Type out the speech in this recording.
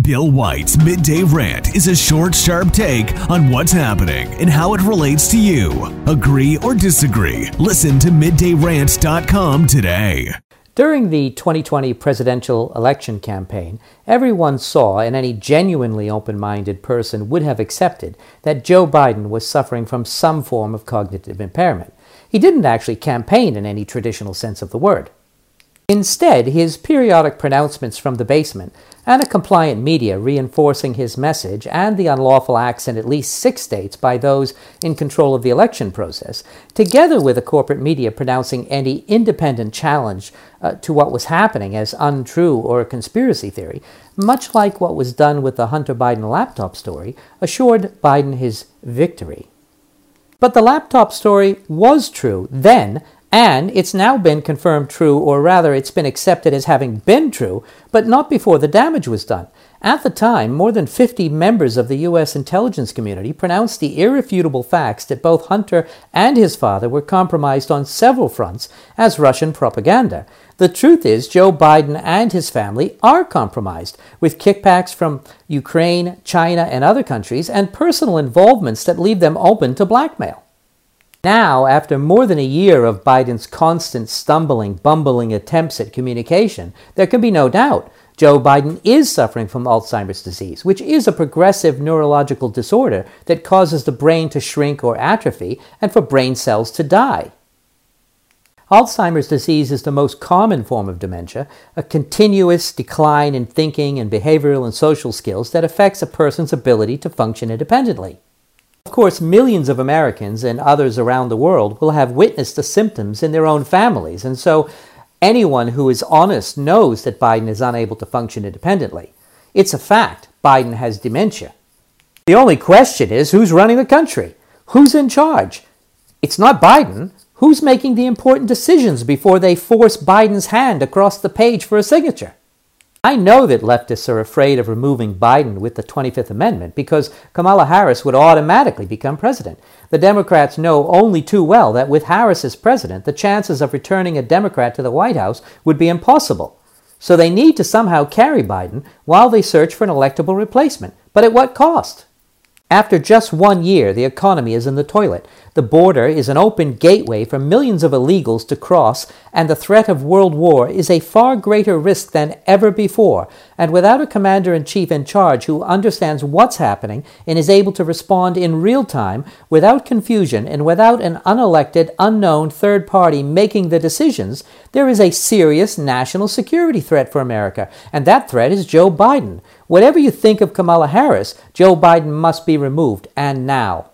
Bill White's Midday Rant is a short, sharp take on what's happening and how it relates to you. Agree or disagree? Listen to middayrant.com today. During the 2020 presidential election campaign, everyone saw, and any genuinely open minded person would have accepted, that Joe Biden was suffering from some form of cognitive impairment. He didn't actually campaign in any traditional sense of the word. Instead, his periodic pronouncements from the basement and a compliant media reinforcing his message and the unlawful acts in at least six states by those in control of the election process, together with the corporate media pronouncing any independent challenge uh, to what was happening as untrue or a conspiracy theory, much like what was done with the Hunter Biden laptop story, assured Biden his victory. But the laptop story was true then and it's now been confirmed true, or rather, it's been accepted as having been true, but not before the damage was done. At the time, more than 50 members of the U.S. intelligence community pronounced the irrefutable facts that both Hunter and his father were compromised on several fronts as Russian propaganda. The truth is, Joe Biden and his family are compromised, with kickbacks from Ukraine, China, and other countries, and personal involvements that leave them open to blackmail. Now, after more than a year of Biden's constant stumbling, bumbling attempts at communication, there can be no doubt Joe Biden is suffering from Alzheimer's disease, which is a progressive neurological disorder that causes the brain to shrink or atrophy and for brain cells to die. Alzheimer's disease is the most common form of dementia, a continuous decline in thinking and behavioral and social skills that affects a person's ability to function independently. Of course, millions of Americans and others around the world will have witnessed the symptoms in their own families, and so anyone who is honest knows that Biden is unable to function independently. It's a fact Biden has dementia. The only question is who's running the country? Who's in charge? It's not Biden. Who's making the important decisions before they force Biden's hand across the page for a signature? I know that leftists are afraid of removing Biden with the 25th Amendment because Kamala Harris would automatically become president. The Democrats know only too well that with Harris as president, the chances of returning a Democrat to the White House would be impossible. So they need to somehow carry Biden while they search for an electable replacement. But at what cost? After just one year, the economy is in the toilet. The border is an open gateway for millions of illegals to cross, and the threat of world war is a far greater risk than ever before. And without a commander in chief in charge who understands what's happening and is able to respond in real time, without confusion, and without an unelected, unknown third party making the decisions, there is a serious national security threat for America. And that threat is Joe Biden. Whatever you think of Kamala Harris, Joe Biden must be removed, and now.